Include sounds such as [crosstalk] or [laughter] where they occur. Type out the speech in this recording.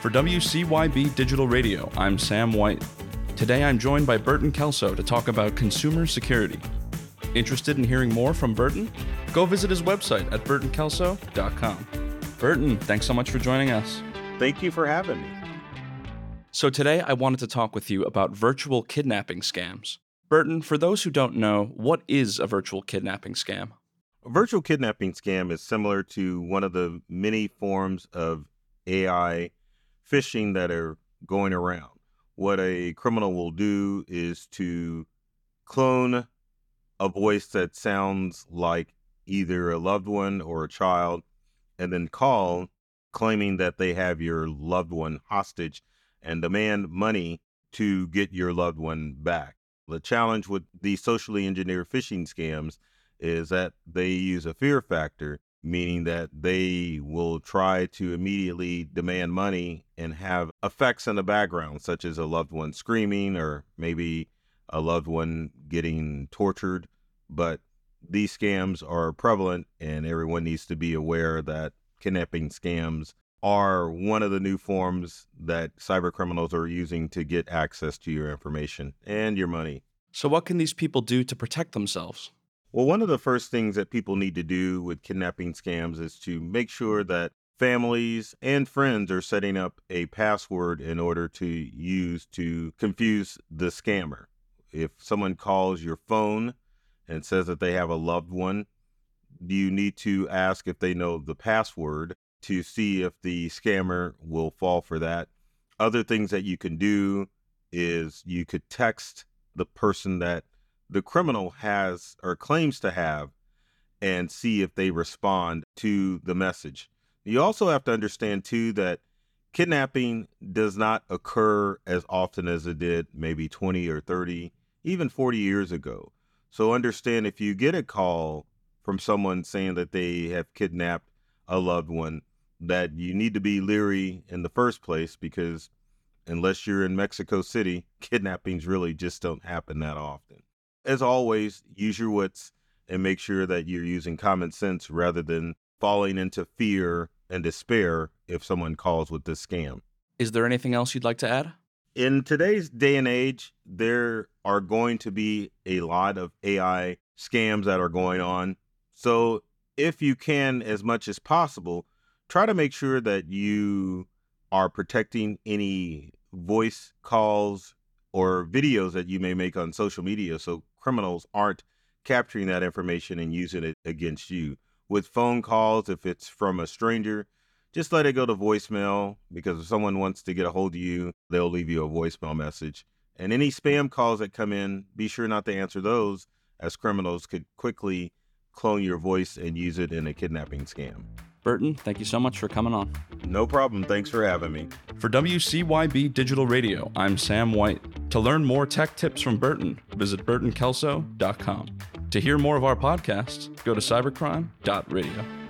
For WCYB Digital Radio, I'm Sam White. Today I'm joined by Burton Kelso to talk about consumer security. Interested in hearing more from Burton? Go visit his website at burtonkelso.com. Burton, thanks so much for joining us. Thank you for having me. So, today I wanted to talk with you about virtual kidnapping scams. Burton, for those who don't know, what is a virtual kidnapping scam? A virtual kidnapping scam is similar to one of the many forms of AI phishing that are going around. What a criminal will do is to clone a voice that sounds like either a loved one or a child and then call claiming that they have your loved one hostage and demand money to get your loved one back. The challenge with these socially engineered phishing scams is that they use a fear factor meaning that they will try to immediately demand money and have effects in the background, such as a loved one screaming or maybe a loved one getting tortured. But these scams are prevalent, and everyone needs to be aware that kidnapping scams are one of the new forms that cyber criminals are using to get access to your information and your money. So, what can these people do to protect themselves? Well, one of the first things that people need to do with kidnapping scams is to make sure mm-hmm. that families and friends are setting up a password in order to use to confuse the scammer. If someone calls your phone and says that they have a loved one, you need to ask if they know the password to see if the scammer will fall for that. Other things that you can do is you could text the person that the criminal has or claims to have and see if they respond to the message. You also have to understand, too, that kidnapping does not occur as often as it did maybe 20 or 30, even 40 years ago. So understand if you get a call from someone saying that they have kidnapped a loved one, that you need to be leery in the first place because unless you're in Mexico City, [laughs] kidnappings really just don't happen that often as always, use your wits and make sure that you're using common sense rather than falling into fear and despair if someone calls with this scam. Is there anything else you'd like to add? In today's day and age, there are going to be a lot of AI scams that are going on. So, if you can, as much as possible, try to make sure that you are protecting any voice calls or videos that you may make on social media so criminals aren't capturing that information and using it against you. With phone calls, if it's from a stranger, just let it go to voicemail because if someone wants to get a hold of you, they'll leave you a voicemail message. And any spam calls that come in, be sure not to answer those, as criminals could quickly clone your voice and use it in a kidnapping scam. Burton, thank you so much for coming on. No problem. Thanks for having me. For WCYB Digital Radio, I'm Sam White. To learn more tech tips from Burton, visit burtonkelso.com. To hear more of our podcasts, go to cybercrime.radio.